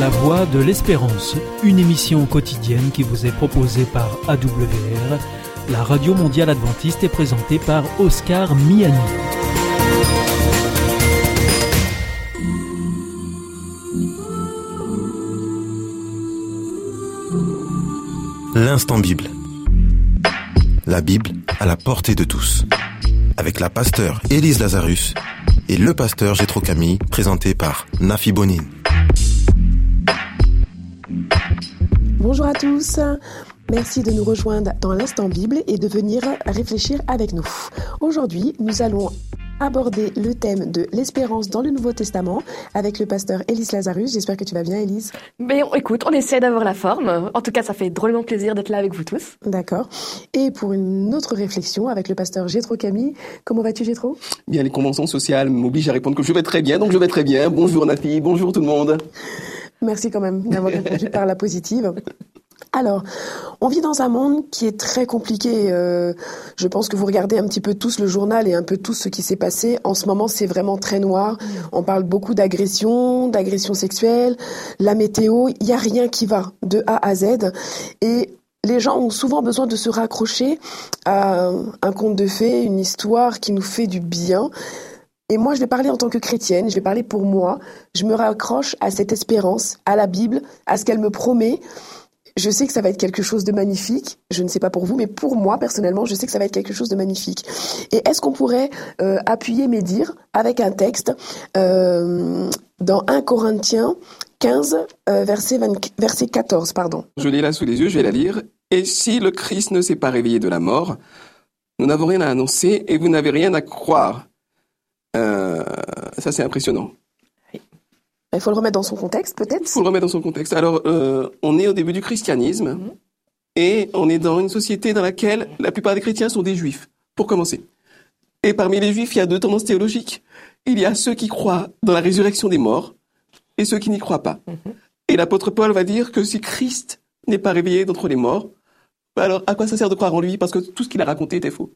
La Voix de l'Espérance, une émission quotidienne qui vous est proposée par AWR, la radio mondiale adventiste est présentée par Oscar Miani. L'instant Bible. La Bible à la portée de tous. Avec la pasteur Élise Lazarus et le pasteur Gétro Camille, présenté par Nafi Bonine. Bonjour à tous. Merci de nous rejoindre dans l'instant Bible et de venir réfléchir avec nous. Aujourd'hui, nous allons aborder le thème de l'espérance dans le Nouveau Testament avec le pasteur Élise Lazarus. J'espère que tu vas bien, Élise. Mais on, écoute, on essaie d'avoir la forme. En tout cas, ça fait drôlement plaisir d'être là avec vous tous. D'accord. Et pour une autre réflexion avec le pasteur Gétro Camille. Comment vas-tu, Gétro? Bien, les conventions sociales m'obligent à répondre que je vais très bien, donc je vais très bien. Bonjour Nafi, bonjour tout le monde. Merci quand même d'avoir répondu par la positive. Alors, on vit dans un monde qui est très compliqué. Euh, je pense que vous regardez un petit peu tous le journal et un peu tout ce qui s'est passé. En ce moment, c'est vraiment très noir. On parle beaucoup d'agression, d'agression sexuelle, la météo. Il n'y a rien qui va de A à Z. Et les gens ont souvent besoin de se raccrocher à un conte de fées, une histoire qui nous fait du bien. Et moi, je vais parler en tant que chrétienne, je vais parler pour moi. Je me raccroche à cette espérance, à la Bible, à ce qu'elle me promet. Je sais que ça va être quelque chose de magnifique. Je ne sais pas pour vous, mais pour moi, personnellement, je sais que ça va être quelque chose de magnifique. Et est-ce qu'on pourrait euh, appuyer mes dires avec un texte euh, dans 1 Corinthiens 15, euh, verset, 20, verset 14, pardon. Je l'ai là sous les yeux, je vais la lire. Et si le Christ ne s'est pas réveillé de la mort, nous n'avons rien à annoncer et vous n'avez rien à croire. Euh, ça, c'est impressionnant. Il faut le remettre dans son contexte, peut-être Il faut le remettre dans son contexte. Alors, euh, on est au début du christianisme Mhm. et on est dans une société dans laquelle la plupart des chrétiens sont des juifs, pour commencer. Et parmi les juifs, il y a deux tendances théologiques. Il y a ceux qui croient dans la résurrection des morts et ceux qui n'y croient pas. Et l'apôtre Paul va dire que si Christ n'est pas réveillé d'entre les morts, alors à quoi ça sert de croire en lui? Parce que tout ce qu'il a raconté était faux.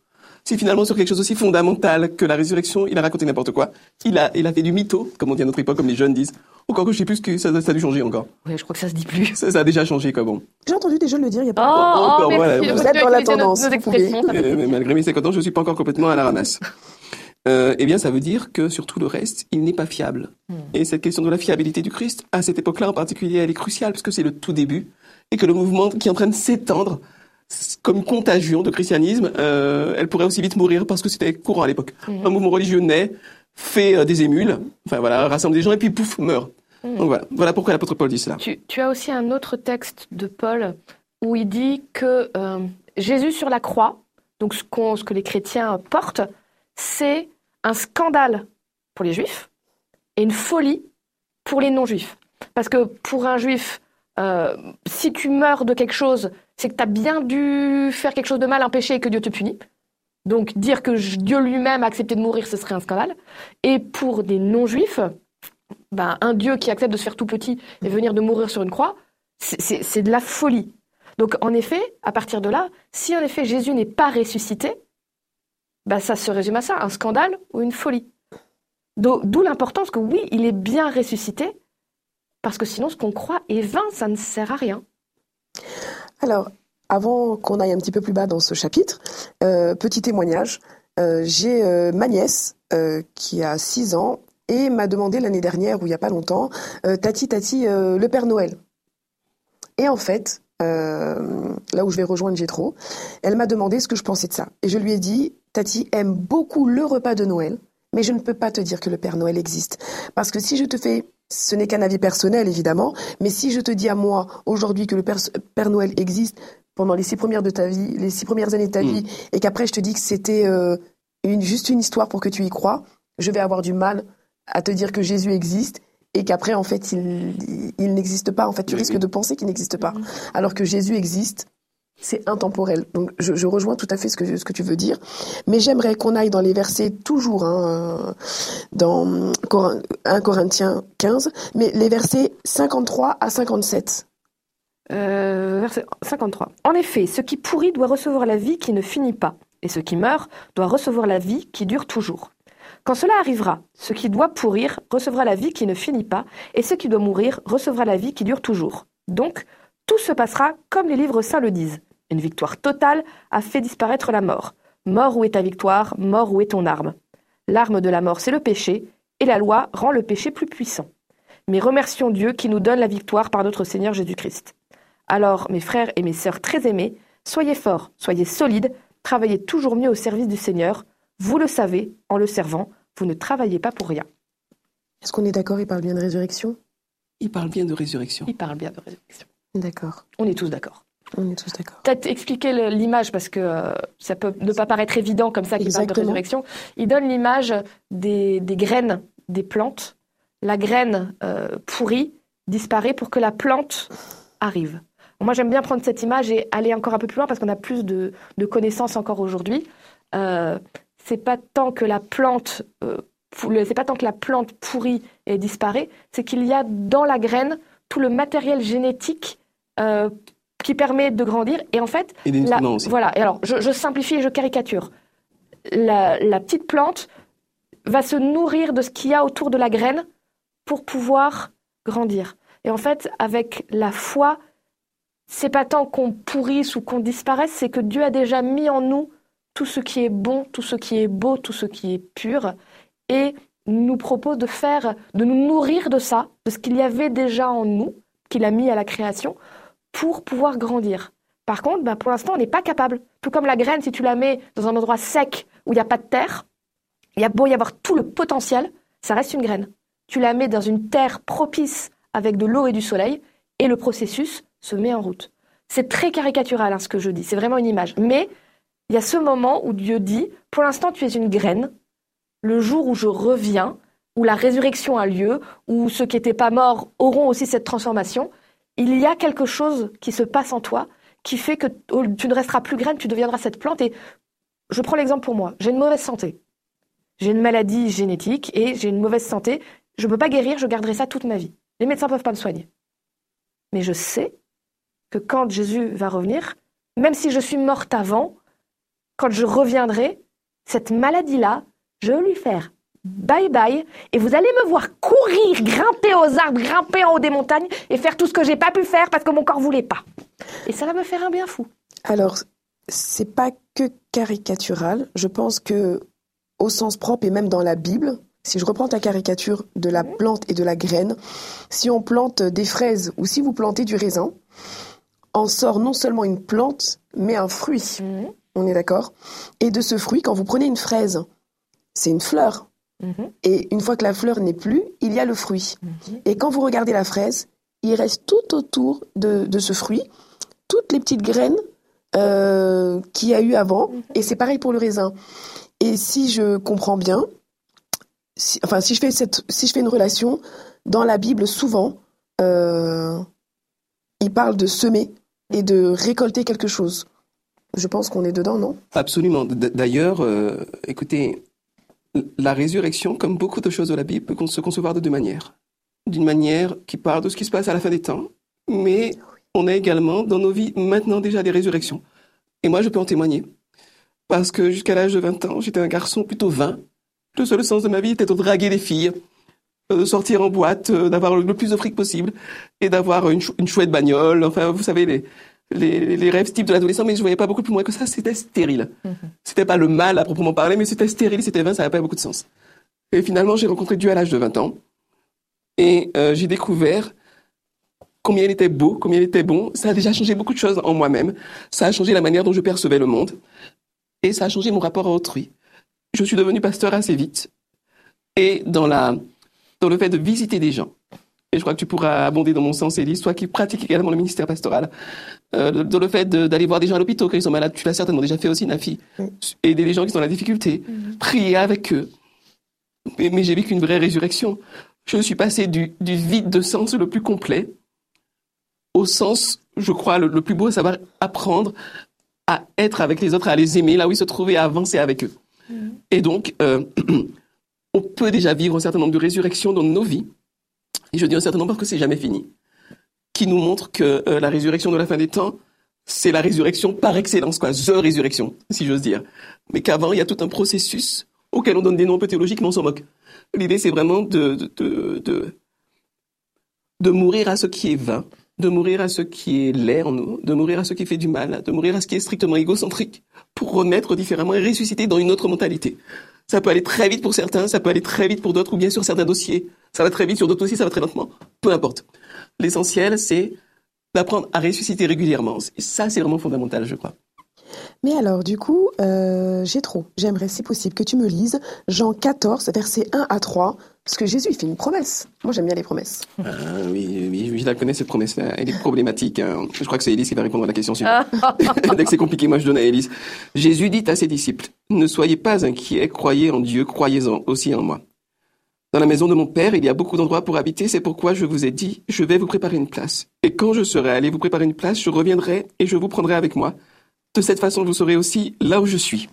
Si finalement sur quelque chose aussi fondamental que la résurrection, il a raconté n'importe quoi, il a, il a fait du mytho, comme on dit à notre époque, comme les jeunes disent. Encore que je sais plus ce que ça, ça a dû changer encore. Oui, je crois que ça se dit plus. Ça, ça a déjà changé, quoi, bon. J'ai entendu des jeunes le dire il y a Oh, pas oh, oh, encore, voilà, vous êtes dans la nos- tendance, Nos mais malgré mes 50 ans, je suis pas encore complètement à la ramasse. Euh, eh bien, ça veut dire que sur tout le reste, il n'est pas fiable. Et cette question de la fiabilité du Christ, à cette époque-là en particulier, elle est cruciale parce que c'est le tout début et que le mouvement qui est en train de s'étendre comme contagion de christianisme, euh, elle pourrait aussi vite mourir parce que c'était courant à l'époque. Un mouvement religieux naît, fait euh, des émules, enfin voilà, rassemble des gens et puis pouf, meurt. Donc voilà, voilà pourquoi l'apôtre Paul dit cela. Tu, tu as aussi un autre texte de Paul où il dit que euh, Jésus sur la croix, donc ce, qu'on- ce que les chrétiens portent, c'est un scandale pour les juifs et une folie pour les non-juifs. Parce que pour un juif, euh, si tu meurs de quelque chose, c'est que tu as bien dû faire quelque chose de mal, un péché et que Dieu te punit. Donc dire que Dieu lui-même a accepté de mourir, ce serait un scandale. Et pour des non-juifs, ben, un Dieu qui accepte de se faire tout petit et venir de mourir sur une croix, c'est- de la folie. Donc en effet, à partir de là, si en effet Jésus n'est pas ressuscité, ben, ça se résume à ça, un scandale ou une folie. Do- D'où l'importance que oui, il est bien ressuscité, parce que sinon ce qu'on croit est vain, ça ne sert à rien. Alors, avant qu'on aille un petit peu plus bas dans ce chapitre, euh, petit témoignage. Euh, J'ai euh, ma nièce qui a 6 ans et m'a demandé l'année dernière, ou il n'y a pas longtemps, Tati, Tati, le Père Noël. Et en fait, là où je vais rejoindre Gétro, elle m'a demandé ce que je pensais de ça. Et je lui ai dit, Tati aime beaucoup le repas de Noël, mais je ne peux pas te dire que le Père Noël existe. Parce que si je te fais, ce n'est qu'un avis personnel évidemment, mais si je te dis à moi aujourd'hui que le Père, Père Noël existe pendant les six premières de ta vie, les six premières années de ta Mm. vie, et qu'après je te dis que c'était euh, une, juste une histoire pour que tu y crois, je vais avoir du mal à te dire que Jésus existe et qu'après en fait il, il, il n'existe pas. En fait, tu Oui, risques oui. de penser qu'il n'existe pas, alors que Jésus existe. C'est intemporel. Donc je, rejoins tout à fait ce que, tu veux dire. Mais j'aimerais qu'on aille dans les versets toujours, hein, dans Corin- 1 Corinthiens 15, mais les versets 53 à 57. Euh, verset 53. En effet, ce qui pourrit doit recevoir la vie qui ne finit pas, et ce qui meurt doit recevoir la vie qui dure toujours. Quand cela arrivera, ce qui doit pourrir recevra la vie qui ne finit pas, et ce qui doit mourir recevra la vie qui dure toujours. Donc, tout se passera comme les livres saints le disent. Une victoire totale a fait disparaître la mort. Mort, où est ta victoire? Mort, où est ton arme? L'arme de la mort, c'est le péché, et la loi rend le péché plus puissant. Mais remercions Dieu qui nous donne la victoire par notre Seigneur Jésus-Christ. Alors, mes frères et mes sœurs très aimés, soyez forts, soyez solides, travaillez toujours mieux au service du Seigneur. Vous le savez, en le servant, vous ne travaillez pas pour rien. Est-ce qu'on est d'accord? Il parle bien de résurrection? Il parle bien de résurrection. Il parle bien de résurrection. D'accord. On est tous d'accord. On est tous d'accord. Peut-être expliquer l'image parce que euh, ça peut ne pas paraître évident comme ça qu'il parle de résurrection. Il donne l'image des, des graines des plantes. La graine euh, pourrie disparaît pour que la plante arrive. Moi, j'aime bien prendre cette image et aller encore un peu plus loin parce qu'on a plus de, de connaissances encore aujourd'hui. Euh, c'est pas tant que la plante, euh, pou- le- c'est pas tant que la plante pourrit et disparaît, c'est qu'il y a dans la graine tout le matériel génétique euh, qui permet de grandir. Et en fait, Et la- voilà. Et alors, je, je simplifie et je caricature. La, la petite plante va se nourrir de ce qu'il y a autour de la graine pour pouvoir grandir. Et en fait, avec la foi, c'est pas tant qu'on pourrisse ou qu'on disparaisse, c'est que Dieu a déjà mis en nous tout ce qui est bon, tout ce qui est beau, tout ce qui est pur, et nous propose de faire, de nous nourrir de ça, de ce qu'il y avait déjà en nous, qu'il a mis à la création, pour pouvoir grandir. Par contre, ben, pour l'instant, on n'est pas capable. Tout comme la graine, si tu la mets dans un endroit sec où il n'y a pas de terre, il y a beau y avoir tout le potentiel, ça reste une graine. Tu la mets dans une terre propice avec de l'eau et du soleil, et le processus se met en route. C'est très caricatural hein, ce que je dis, c'est vraiment une image. Mais il y a ce moment où Dieu dit, pour l'instant tu es une graine, le jour où je reviens, où la résurrection a lieu, où ceux qui n'étaient pas morts auront aussi cette transformation, il y a quelque chose qui se passe en toi qui fait que tu ne resteras plus graine, tu deviendras cette plante. Et je prends l'exemple pour moi, j'ai une mauvaise santé. J'ai une maladie génétique et j'ai une mauvaise santé. Je ne peux pas guérir, je garderai ça toute ma vie. Les médecins ne peuvent pas me soigner. Mais je sais que quand Jésus va revenir, même si je suis morte avant, quand je reviendrai, cette maladie-là, je vais lui faire bye bye et vous allez me voir courir, grimper aux arbres, grimper en haut des montagnes et faire tout ce que j'ai pas pu faire parce que mon corps voulait pas. Et ça va me faire un bien fou. Alors, c'est pas que caricatural. Je pense que, au sens propre et même dans la Bible, si je reprends ta caricature de la plante et de la graine, si on plante des fraises ou si vous plantez du raisin, en sort non seulement une plante, mais un fruit. On est d'accord? Et de ce fruit, quand vous prenez une fraise, c'est une fleur. Mhm. Et une fois que la fleur n'est plus, il y a le fruit. Et quand vous regardez la fraise, il reste tout autour de, de ce fruit, toutes les petites graines euh, qu'il y a eu avant. Et c'est pareil pour le raisin. Et si je comprends bien, si, enfin, si je, fais cette, si je fais une relation, dans la Bible, souvent, euh, il parle de semer et de récolter quelque chose. Je pense qu'on est dedans, non? Absolument. D'ailleurs, euh, écoutez, la résurrection, comme beaucoup de choses de la Bible, peut se concevoir de deux manières. D'une manière qui parle de ce qui se passe à la fin des temps, mais on a également dans nos vies maintenant déjà des résurrections. Et moi, je peux en témoigner. Parce que jusqu'à l'âge de 20 ans, j'étais un garçon plutôt vain. Le seul sens de ma vie était de draguer des filles, euh, de sortir en boîte, euh, d'avoir le plus de fric possible et d'avoir une, une chouette bagnole. Enfin, vous savez, les, les, les rêves types de l'adolescent, mais je voyais pas beaucoup plus loin que ça. C'était stérile. C'était pas le mal à proprement parler, mais c'était stérile, c'était vain, ça n'avait pas beaucoup de sens. Et finalement, j'ai rencontré Dieu à l'âge de 20 ans. Et euh, j'ai découvert combien il était beau, combien il était bon. Ça a déjà changé beaucoup de choses en moi-même. Ça a changé la manière dont je percevais le monde. Et ça a changé mon rapport à autrui. Je suis devenu pasteur assez vite. Et dans, la, dans le fait de visiter des gens. Et je crois que tu pourras abonder dans mon sens, Élise, toi qui pratiques également le ministère pastoral. Euh, dans le fait de- d'aller voir des gens à l'hôpital quand ils sont malades. Tu l'as certainement déjà fait aussi, Nafi. Aider les gens qui sont dans la difficulté. Prier avec eux. Mais, mais j'ai vécu une vraie résurrection. Je suis passé du, du vide de sens le plus complet au sens, je crois, le, le plus beau, à savoir apprendre à être avec les autres, à les aimer là où ils se trouvaient, à avancer avec eux. Et donc, euh, on peut déjà vivre un certain nombre de résurrections dans nos vies. Et je dis un certain nombre parce que c'est jamais fini. Qui nous montre que euh, la résurrection de la fin des temps, c'est la résurrection par excellence, quoi, the résurrection, si j'ose dire. Mais qu'avant, il y a tout un processus auxquels on donne des noms un peu théologiques, mais on s'en moque. L'idée, c'est vraiment de, de, de, de, mourir à ce qui est vain, de mourir à ce qui est laid en nous, de mourir à ce qui fait du mal, de mourir à ce qui est strictement égocentrique, pour renaître différemment et ressusciter dans une autre mentalité. Ça peut aller très vite pour certains, ça peut aller très vite pour d'autres, ou bien sur certains dossiers. Ça va très vite, sur d'autres dossiers, ça va très lentement. Peu importe. L'essentiel, c'est d'apprendre à ressusciter régulièrement. Ça, c'est vraiment fondamental, je crois. Mais alors, du coup, euh, j'ai trop. J'aimerais, si possible, que tu me lises Jean 14, versets 1 à 3, parce que Jésus, il fait une promesse. Moi, j'aime bien les promesses. Ah, oui, oui, je la connais, cette promesse-là. Elle est problématique. Hein. Je crois que c'est Élise qui va répondre à la question suivante. Dès que c'est compliqué, moi, je donne à Élise. Jésus dit à ses disciples, ne soyez pas inquiets, croyez en Dieu, croyez-en aussi en moi. Dans la maison de mon Père, il y a beaucoup d'endroits pour habiter, c'est pourquoi je vous ai dit, je vais vous préparer une place. Et quand je serai allé vous préparer une place, je reviendrai et je vous prendrai avec moi. De cette façon, vous serez aussi là où je suis.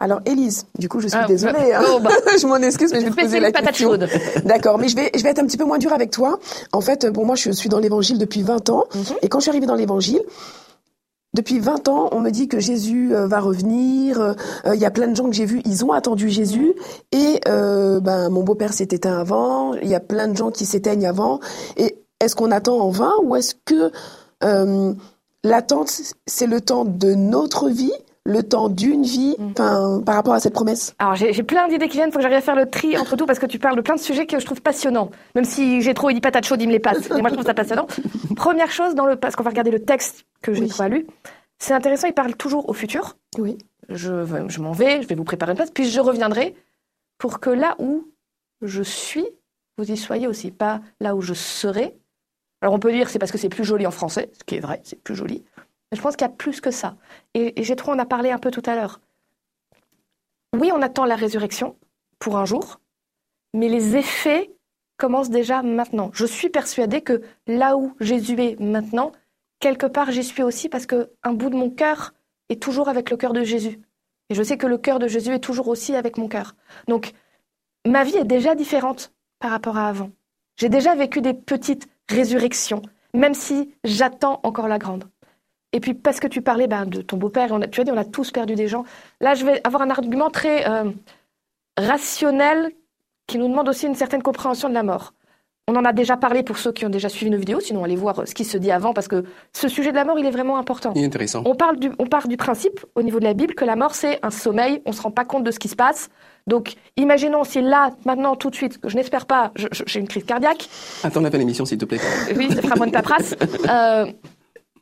Alors, Élise, du coup, je suis ah, désolée. Hein. Bah. je m'en excuse, mais je, vais te poser la question. D'accord, mais je vais, je vais être un petit peu moins dure avec toi. En fait, pour moi, je suis dans l'évangile depuis 20 ans. Mhm. Et quand je suis arrivée dans l'évangile, depuis 20 ans, on me dit que Jésus euh, va revenir. Euh, il y a plein de gens que j'ai vus, ils ont attendu Jésus. Et euh, ben, mon beau-père s'est éteint avant. Il y a plein de gens qui s'éteignent avant. Et est-ce qu'on attend en vain ou est-ce que l'attente, c'est le temps de notre vie le temps d'une vie mm. par rapport à cette promesse Alors j'ai plein d'idées qui viennent, il faut que j'arrive à faire le tri entre tout parce que tu parles de plein de sujets que je trouve passionnants. Même si j'ai trop dit patate chaude, il me les passe. Et moi je trouve ça passionnant. Première chose, dans le, parce qu'on va regarder le texte que j'ai oui. lu, c'est intéressant, il parle toujours au futur. Oui. Je, je m'en vais, je vais vous préparer une place, puis je reviendrai pour que là où je suis, vous y soyez aussi, pas là où je serai. Alors on peut dire c'est parce que c'est plus joli en français, ce qui est vrai, c'est plus joli. Je pense qu'il y a plus que ça. Et, j'ai trop en a parlé un peu tout à l'heure. Oui, on attend la résurrection pour un jour, mais les effets commencent déjà maintenant. Je suis persuadée que là où Jésus est maintenant, quelque part j'y suis aussi parce que un bout de mon cœur est toujours avec le cœur de Jésus. Et je sais que le cœur de Jésus est toujours aussi avec mon cœur. Donc, ma vie est déjà différente par rapport à avant. J'ai déjà vécu des petites résurrections, même si j'attends encore la grande. Et puis parce que tu parlais ben, de ton beau-père, tu as dit on a tous perdu des gens. Là, je vais avoir un argument très euh, rationnel qui nous demande aussi une certaine compréhension de la mort. On en a déjà parlé pour ceux qui ont déjà suivi nos vidéos, sinon allez voir ce qui se dit avant, parce que ce sujet de la mort, il est vraiment important. Il est intéressant. On, parle du, on part du principe, au niveau de la Bible, que la mort, c'est un sommeil, on ne se rend pas compte de ce qui se passe. Donc, imaginons si là, maintenant, tout de suite, je n'espère pas, j'ai une crise cardiaque. Attends la fin de l'émission, s'il te plaît. Oui, ça fera moins de paperasse. Euh,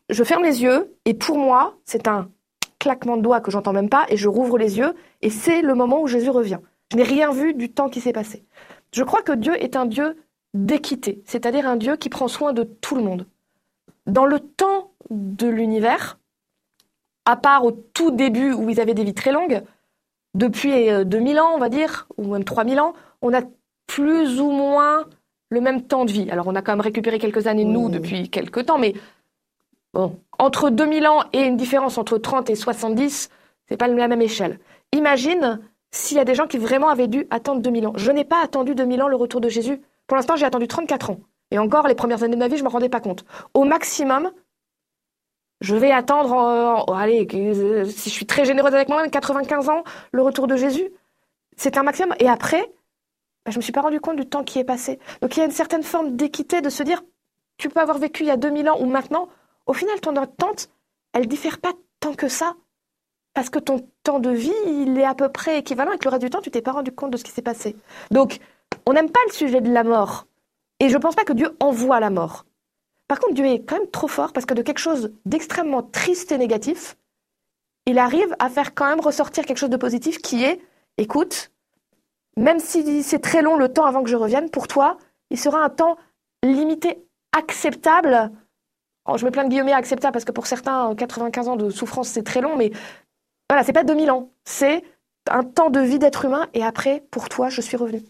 je ferme les yeux et pour moi, c'est un claquement de doigts que j'entends même pas et je rouvre les yeux et c'est le moment où Jésus revient. Je n'ai rien vu du temps qui s'est passé. Je crois que Dieu est un Dieu d'équité, c'est-à-dire un Dieu qui prend soin de tout le monde. Dans le temps de l'univers, à part au tout début où ils avaient des vies très longues, depuis 2000 euh, ans, on va dire, ou même 3000 ans, on a plus ou moins le même temps de vie. Alors on a quand même récupéré quelques années, nous, depuis quelques temps, mais entre 2000 ans et une différence entre 30 et 70, c'est pas la même échelle. Imagine s'il y a des gens qui vraiment avaient dû attendre 2000 ans. Je n'ai pas attendu 2000 ans le retour de Jésus. Pour l'instant, j'ai attendu 34 ans. Et encore, les premières années de ma vie, je ne me rendais pas compte. Au maximum, je vais attendre, allez, si je suis très généreuse avec moi-même, 95 ans, le retour de Jésus. C'est un maximum. Et après, bah, je ne me suis pas rendu compte du temps qui est passé. Donc il y a une certaine forme d'équité de se dire, tu peux avoir vécu il y a 2000 ans ou maintenant, au final, ton attente, elle diffère pas tant que ça. Parce que ton temps de vie, il est à peu près équivalent et que le reste du temps, tu t'es pas rendu compte de ce qui s'est passé. Donc, on n'aime pas le sujet de la mort. Et je ne pense pas que Dieu envoie la mort. Par contre, Dieu est quand même trop fort parce que de quelque chose d'extrêmement triste et négatif, il arrive à faire quand même ressortir quelque chose de positif qui est, écoute, même si c'est très long le temps avant que je revienne, pour toi, il sera un temps limité, acceptable je mets plein de guillemets acceptable parce que pour certains, 95 ans de souffrance, c'est très long, mais voilà, c'est pas 2000 ans. C'est un temps de vie d'être humain et après, pour toi, je suis revenu.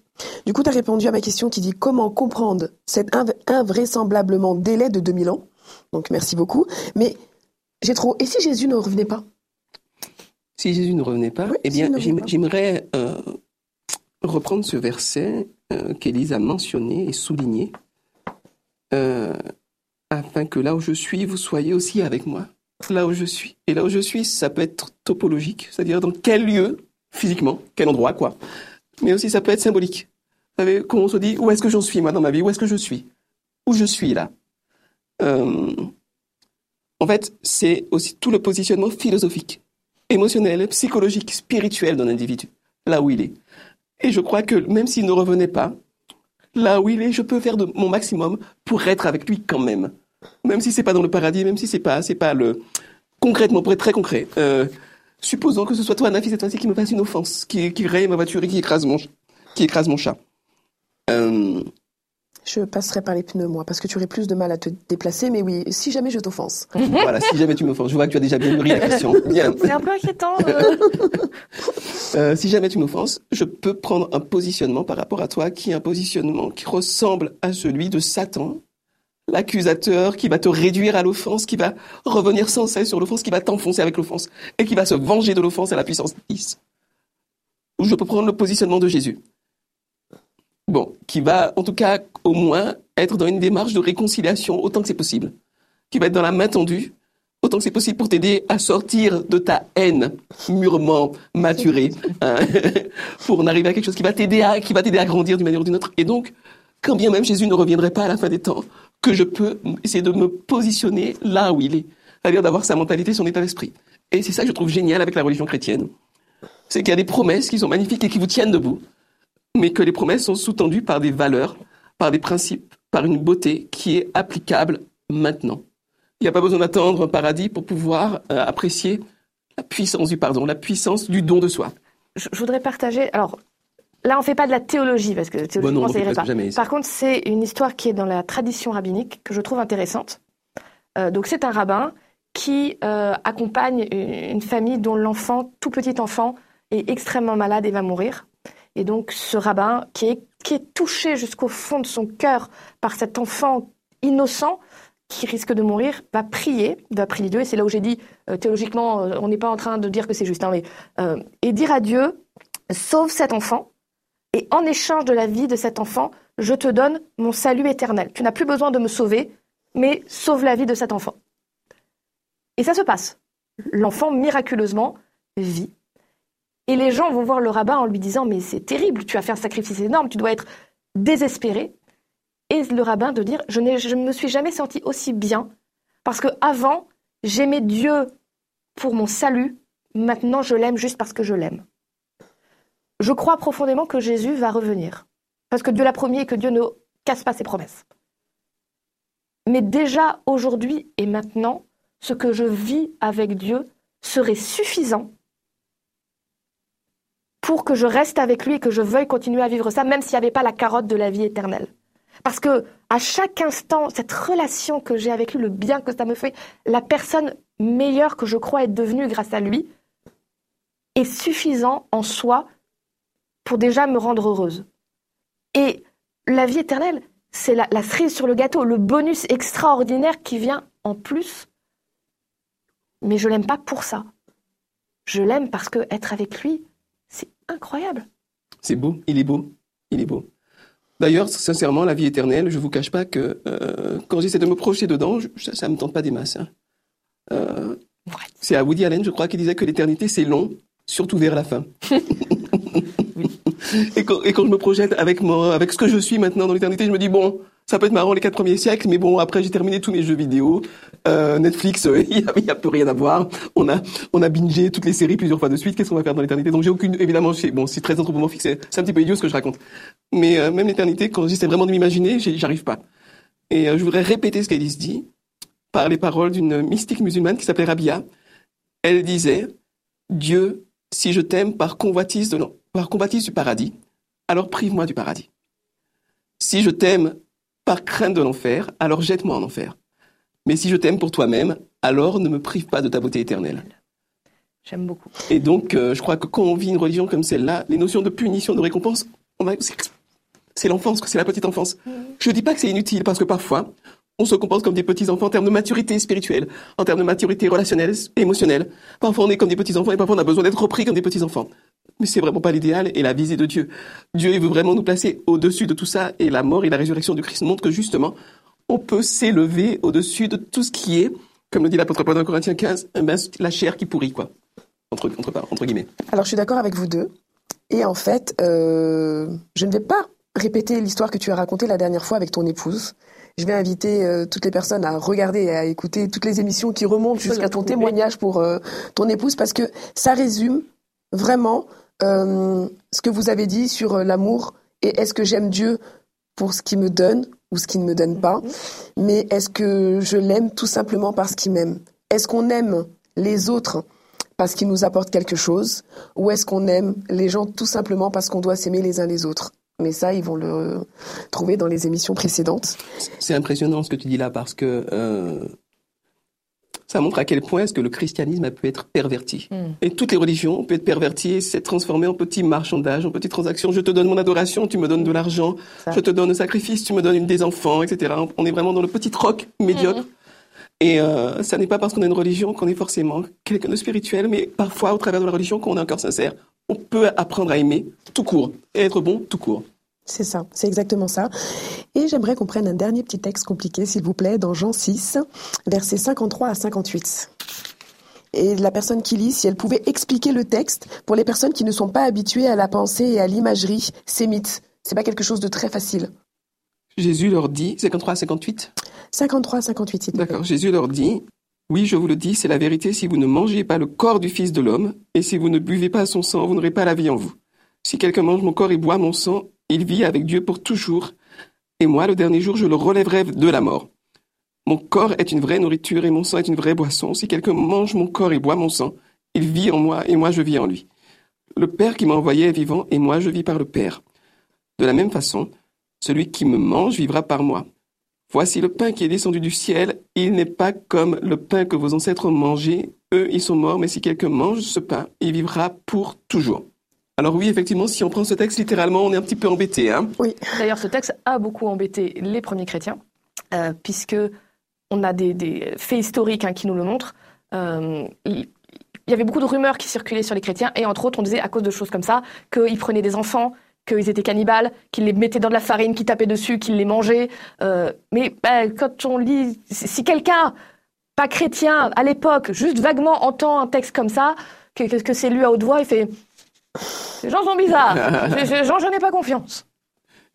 Du coup, tu as répondu à ma question qui dit comment comprendre cet invraisemblablement délai de 2000 ans? Donc, merci beaucoup. Mais j'ai trop. Et si Jésus ne revenait pas? Si Jésus ne revenait pas, eh bien, j'aimerais euh, reprendre ce verset euh, qu'Élise a mentionné et souligné. Euh, afin que là où je suis, vous soyez aussi avec moi. Là où je suis. Et là où je suis, ça peut être topologique, c'est-à-dire dans quel lieu physiquement, quel endroit, quoi. Mais aussi, ça peut être symbolique. Vous savez, quand on se dit, où est-ce que j'en suis, moi, dans ma vie? Où est-ce que je suis? Où je suis, là? Euh, En fait, c'est aussi tout le positionnement philosophique, émotionnel, psychologique, spirituel d'un individu, là où il est. Et je crois que même s'il ne revenait pas, là où il est, je peux faire de mon maximum pour être avec lui quand même. Même si c'est pas dans le paradis, même si c'est pas, c'est pas le, concrètement, pour être très concret, euh, supposons que ce soit toi, Nafi, cette fois-ci, qui me fasse une offense, qui, qui raye ma voiture et qui écrase mon, qui écrase mon chat. Euh, Je passerai par les pneus, moi, parce que tu aurais plus de mal à te déplacer, mais oui, si jamais je t'offense. voilà, si jamais tu m'offenses, je vois que tu as déjà bien mûri la question. Bien. C'est un peu inquiétant. euh. Euh, si jamais tu m'offenses, je peux prendre un positionnement par rapport à toi qui est un positionnement qui ressemble à celui de Satan, l'accusateur qui va te réduire à l'offense, qui va revenir sans cesse sur l'offense, qui va t'enfoncer avec l'offense et qui va se venger de l'offense à la puissance 10. Ou je peux prendre le positionnement de Jésus. Bon, qui va en tout cas au moins être dans une démarche de réconciliation autant que c'est possible, qui va être dans la main tendue autant que c'est possible pour t'aider à sortir de ta haine mûrement maturée, hein, pour en arriver à quelque chose qui va t'aider à, qui va t'aider à grandir d'une manière ou d'une autre. Et donc, quand bien même Jésus ne reviendrait pas à la fin des temps, que je peux essayer de me positionner là où il est, c'est-à-dire d'avoir sa mentalité, son état d'esprit. Et c'est ça que je trouve génial avec la religion chrétienne, c'est qu'il y a des promesses qui sont magnifiques et qui vous tiennent debout, mais que les promesses sont sous-tendues par des valeurs, par des principes, par une beauté qui est applicable maintenant. Il n'y a pas besoin d'attendre un paradis pour pouvoir euh, apprécier la puissance du pardon, la puissance du don de soi. je, je voudrais partager. Alors là, on fait pas de la théologie parce que théologiquement, non, on ça irait pas. jamais. Par contre, c'est une histoire qui est dans la tradition rabbinique que je trouve intéressante. Euh, donc, c'est un rabbin qui euh, accompagne une une famille dont l'enfant, tout petit enfant, est extrêmement malade et va mourir. Et donc, ce rabbin qui est touché jusqu'au fond de son cœur par cet enfant innocent qui risque de mourir, va prier, va prier Dieu. Et c'est là où j'ai dit, euh, théologiquement, euh, on n'est pas en train de dire que c'est juste, hein, mais, euh, et dire à Dieu, sauve cet enfant, et en échange de la vie de cet enfant, je te donne mon salut éternel. Tu n'as plus besoin de me sauver, mais sauve la vie de cet enfant. Et ça se passe. L'enfant, miraculeusement, vit. Et les gens vont voir le rabbin en lui disant, mais c'est terrible, tu as fait un sacrifice énorme, tu dois être désespéré. Et le rabbin de dire, je ne me suis jamais senti aussi bien, parce que avant, j'aimais Dieu pour mon salut, maintenant je l'aime juste parce que je l'aime. Je crois profondément que Jésus va revenir, parce que Dieu l'a promis et que Dieu ne casse pas ses promesses. Mais déjà aujourd'hui et maintenant, ce que je vis avec Dieu serait suffisant pour que je reste avec lui et que je veuille continuer à vivre ça, même s'il n'y avait pas la carotte de la vie éternelle. Parce que à chaque instant, cette relation que j'ai avec lui, le bien que ça me fait, la personne meilleure que je crois être devenue grâce à lui, est suffisant en soi pour déjà me rendre heureuse. Et la vie éternelle, c'est la, la cerise sur le gâteau, le bonus extraordinaire qui vient en plus. Mais je l'aime pas pour ça. Je l'aime parce que être avec lui, incroyable. C'est beau, il est beau, il est beau. D'ailleurs, sincèrement, la vie éternelle, je vous cache pas que euh, quand j'essaie de me projeter dedans, je- ça, ça me tente pas des masses. hein. Euh, c'est à Woody Allen, je crois, qui disait que l'éternité c'est long, surtout vers la fin. et, quand, et quand je me projette avec moi, avec ce que je suis maintenant dans l'éternité, je me dis bon, ça peut être marrant les quatre premiers siècles, mais bon, après j'ai terminé tous mes jeux vidéo, euh, Netflix, euh, il y, a- plus rien à voir. On a, on a bingé toutes les séries plusieurs fois de suite. Qu'est-ce qu'on va faire dans l'éternité? Donc j'ai aucune, évidemment, bon, c'est très anthropomorphique, c'est c'est un petit peu idiot ce que je raconte. Mais euh, même l'éternité, quand j'essaie vraiment de m'imaginer, j'arrive pas. Et je voudrais répéter ce qu'Alice dit par les paroles d'une mystique musulmane qui s'appelait Rabia. Elle disait Dieu, si je t'aime par convoitise du paradis, alors prive-moi du paradis. Si je t'aime par crainte de l'enfer, alors jette-moi en enfer. Mais si je t'aime pour toi-même, alors ne me prive pas de ta beauté éternelle. J'aime beaucoup. Et donc, euh, je crois que quand on vit une religion comme celle-là, les notions de punition, de récompense, va- c'est l'enfance, c'est la petite enfance. Je dis pas que c'est inutile, parce que parfois, on se comporte comme des petits enfants en termes de maturité spirituelle, en termes de maturité relationnelle, émotionnelle. Parfois, on est comme des petits enfants et parfois, on a besoin d'être repris comme des petits enfants. Mais c'est vraiment pas l'idéal et la visée de Dieu. Dieu, il veut vraiment nous placer au-dessus de tout ça et la mort et la résurrection du Christ montrent que justement, on peut s'élever au-dessus de tout ce qui est, comme le dit l'apôtre Paul dans Corinthiens 15, eh ben, la chair qui pourrit, quoi. entre, entre, entre guillemets. Alors, je suis d'accord avec vous deux. Et en fait, euh, je ne vais pas répéter l'histoire que tu as racontée la dernière fois avec ton épouse. Je vais inviter euh, toutes les personnes à regarder et à écouter toutes les émissions qui remontent jusqu'à ton témoignage pour euh, ton épouse parce que ça résume vraiment euh, ce que vous avez dit sur l'amour et est-ce que j'aime Dieu pour ce qu'il me donne ou ce qu'il ne me donne pas, mhm. mais est-ce que je l'aime tout simplement parce qu'il m'aime? Est-ce qu'on aime les autres parce qu'ils nous apportent quelque chose ou est-ce qu'on aime les gens tout simplement parce qu'on doit s'aimer les uns les autres? Mais ça, ils vont le trouver dans les émissions précédentes. C'est impressionnant ce que tu dis là parce que euh, ça montre à quel point est-ce que le christianisme a pu être perverti. Hmm. Et toutes les religions peuvent être perverties et s'être transformées en petits marchandages, en petites transactions. Je te donne mon adoration, tu me donnes de l'argent. Je te donne un sacrifice, tu me donnes des enfants, etc. On est vraiment dans le petit troc médiocre. Hmm. Et euh, ça n'est pas parce qu'on a une religion qu'on est forcément quelqu'un de spirituel, mais parfois, au travers de la religion, qu'on est encore sincère, on peut apprendre à aimer tout court et être bon tout court. C'est ça, c'est exactement ça. Et j'aimerais qu'on prenne un dernier petit texte compliqué, s'il vous plaît, dans Jean 6, versets 53 à 58. Et la personne qui lit, si elle pouvait expliquer le texte pour les personnes qui ne sont pas habituées à la pensée et à l'imagerie sémite. C'est pas quelque chose de très facile. Jésus leur dit, 53 à 58 53 à 58, D'accord, Jésus leur dit, oui, je vous le dis, c'est la vérité, si vous ne mangez pas le corps du Fils de l'homme, et si vous ne buvez pas son sang, vous n'aurez pas la vie en vous. Si quelqu'un mange mon corps et boit mon sang, il vit avec Dieu pour toujours, et moi, le dernier jour, je le relèverai de la mort. Mon corps est une vraie nourriture et mon sang est une vraie boisson. Si quelqu'un mange mon corps et boit mon sang, il vit en moi et moi je vis en lui. Le Père qui m'a envoyé est vivant et moi je vis par le Père. De la même façon, celui qui me mange vivra par moi. Voici le pain qui est descendu du ciel. Il n'est pas comme le pain que vos ancêtres ont mangé. Eux, ils sont morts, mais si quelqu'un mange ce pain, il vivra pour toujours. Alors oui, effectivement, si on prend ce texte littéralement, on est un petit peu embêté. Hein oui. D'ailleurs, ce texte a beaucoup embêté les premiers chrétiens, euh, puisque on a des, faits historiques hein, qui nous le montrent. Euh, il y avait beaucoup de rumeurs qui circulaient sur les chrétiens, et entre autres, on disait à cause de choses comme ça qu'ils prenaient des enfants, qu'ils étaient cannibales, qu'ils les mettaient dans de la farine, qu'ils tapaient dessus, qu'ils les mangeaient. Euh, mais bah, quand on lit, si quelqu'un, pas chrétien, à l'époque, juste vaguement entend un texte comme ça, que, que c'est lu à haute voix, il fait ces gens sont bizarres. Ces gens, je n'ai pas confiance.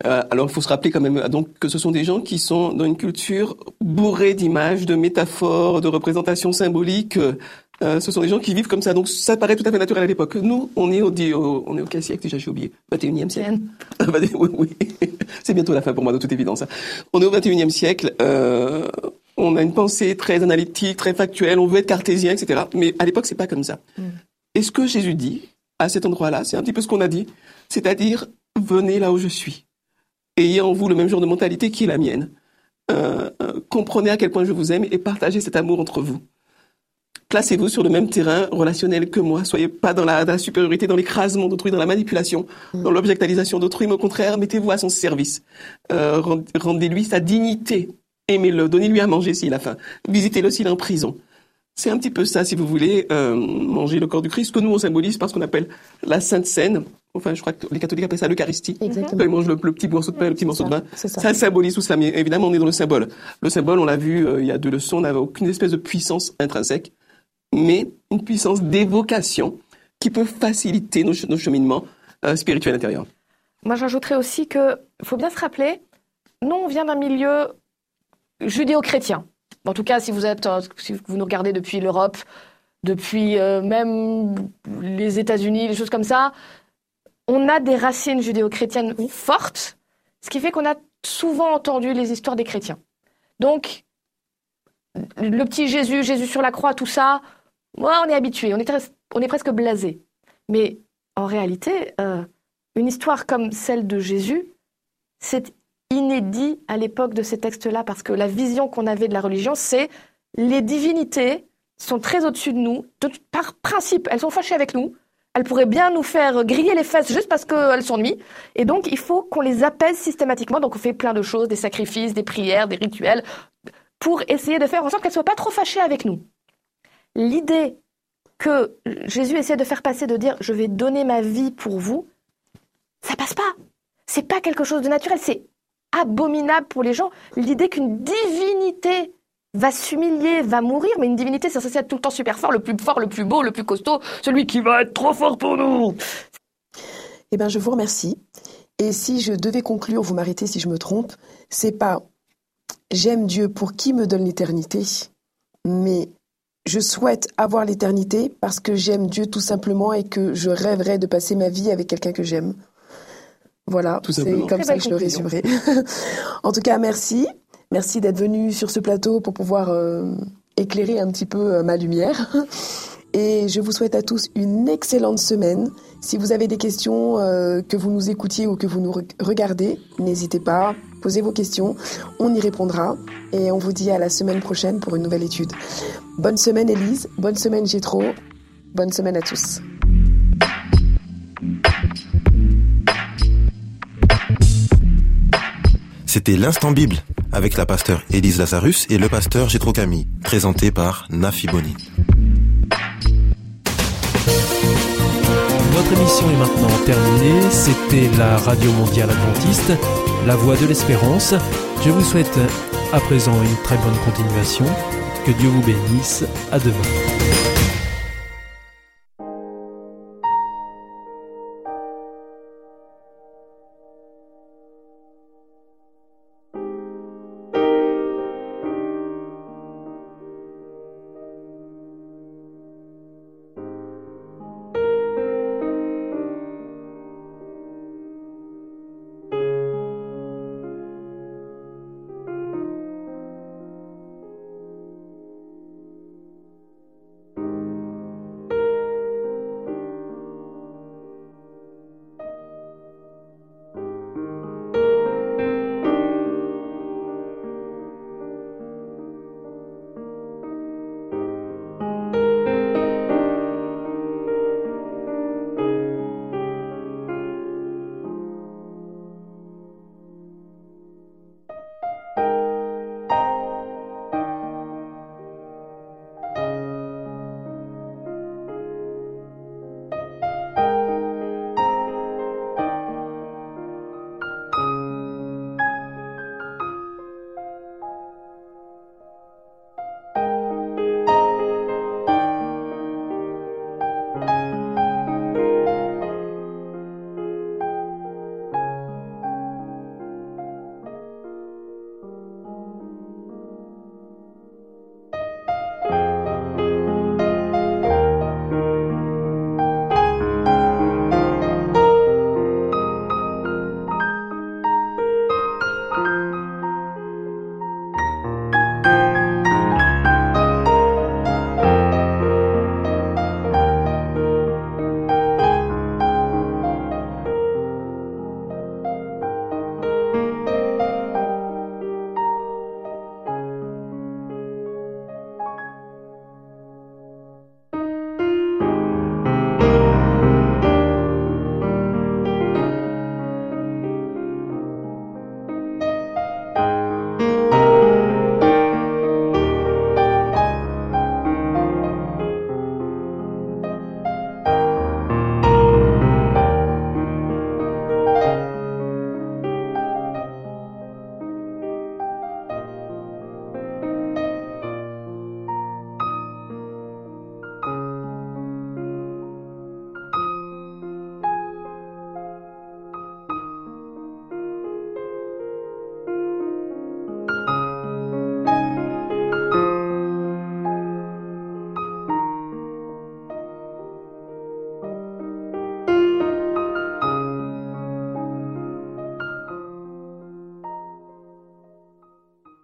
Euh, alors, il faut se rappeler quand même donc que ce sont des gens qui sont dans une culture bourrée d'images, de métaphores, de représentations symboliques. Euh, ce sont des gens qui vivent comme ça. Donc ça paraît tout à fait naturel à l'époque. Nous, on est au, on est au quel siècle déjà J'ai oublié. 21e siècle. oui, oui. C'est bientôt la fin pour moi, de toute évidence. Hein. On est au 21e siècle. Euh, on a une pensée très analytique, très factuelle. On veut être cartésien, etc. Mais à l'époque, c'est pas comme ça. Mm. Et ce que Jésus dit à cet endroit-là, c'est un petit peu ce qu'on a dit, c'est-à-dire venez là où je suis. Ayez en vous le même genre de mentalité qui est la mienne. Euh, comprenez à quel point je vous aime et partagez cet amour entre vous. Placez-vous sur le même terrain relationnel que moi. Soyez pas dans la, supériorité, dans l'écrasement d'autrui, dans la manipulation, dans l'objectalisation d'autrui, mais au contraire, mettez-vous à son service. Euh, rendez-lui sa dignité. Aimez-le, donnez-lui à manger s'il a faim. Visitez-le s'il est en prison. C'est un petit peu ça, si vous voulez, euh, manger le corps du Christ, que nous on symbolise par ce qu'on appelle la Sainte Seine. Enfin, je crois que les catholiques appellent ça l'Eucharistie. Exactement. Ils mangent le, petit morceau de pain, le petit morceau de vin. Ça. ça. symbolise tout ça. Mais évidemment, on est dans le symbole. Le symbole, on l'a vu euh, il y a deux leçons, on n'avait aucune espèce de puissance intrinsèque mais une puissance d'évocation qui peut faciliter nos, cheminements euh, spirituels intérieurs. Moi, j'ajouterais aussi qu'il faut bien se rappeler, nous, on vient d'un milieu judéo-chrétien. En tout cas, si vous êtes, euh, si vous nous regardez depuis l'Europe, depuis euh, même les États-Unis, les choses comme ça, on a des racines judéo-chrétiennes fortes, ce qui fait qu'on a souvent entendu les histoires des chrétiens. Donc, le petit Jésus, Jésus sur la croix, tout ça, moi, on est habitué, on est, on est presque blasé. Mais en réalité, euh, une histoire comme celle de Jésus, c'est inédit à l'époque de ces textes-là, parce que la vision qu'on avait de la religion, c'est les divinités sont très au-dessus de nous. par principe, elles sont fâchées avec nous. Elles pourraient bien nous faire griller les fesses juste parce qu'elles s'ennuient. Et donc, il faut qu'on les apaise systématiquement. Donc, on fait plein de choses, des sacrifices, des prières, des rituels, pour essayer de faire en sorte qu'elles ne soient pas trop fâchées avec nous l'idée que Jésus essaie de faire passer, de dire je vais donner ma vie pour vous, ça passe pas. C'est pas quelque chose de naturel, c'est abominable pour les gens. L'idée qu'une divinité va s'humilier, va mourir, mais une divinité, c'est censé être tout le temps super fort, le plus fort, le plus beau, le plus costaud, celui qui va être trop fort pour nous. Eh bien, je vous remercie. Et si je devais conclure, vous m'arrêtez si je me trompe, c'est pas j'aime Dieu pour qui me donne l'éternité, mais je souhaite avoir l'éternité parce que j'aime Dieu tout simplement et que je rêverais de passer ma vie avec quelqu'un que j'aime. Voilà, c'est comme ça que je le résumerai. en tout cas, merci. Merci d'être venu sur ce plateau pour pouvoir euh, éclairer un petit peu euh, ma lumière. Et je vous souhaite à tous une excellente semaine. Si vous avez des questions, euh, que vous nous écoutiez ou que vous nous regardez, n'hésitez pas, posez vos questions, on y répondra. Et on vous dit à la semaine prochaine pour une nouvelle étude. Bonne semaine Elise, bonne semaine Gétro, bonne semaine à tous. C'était l'instant Bible avec la pasteur Élise Lazarus et le pasteur Gétro Camille, présenté par Nafi Boni. Notre émission est maintenant terminée. C'était la Radio Mondiale Adventiste, la voix de l'espérance. Je vous souhaite à présent une très bonne continuation. Que Dieu vous bénisse. À demain.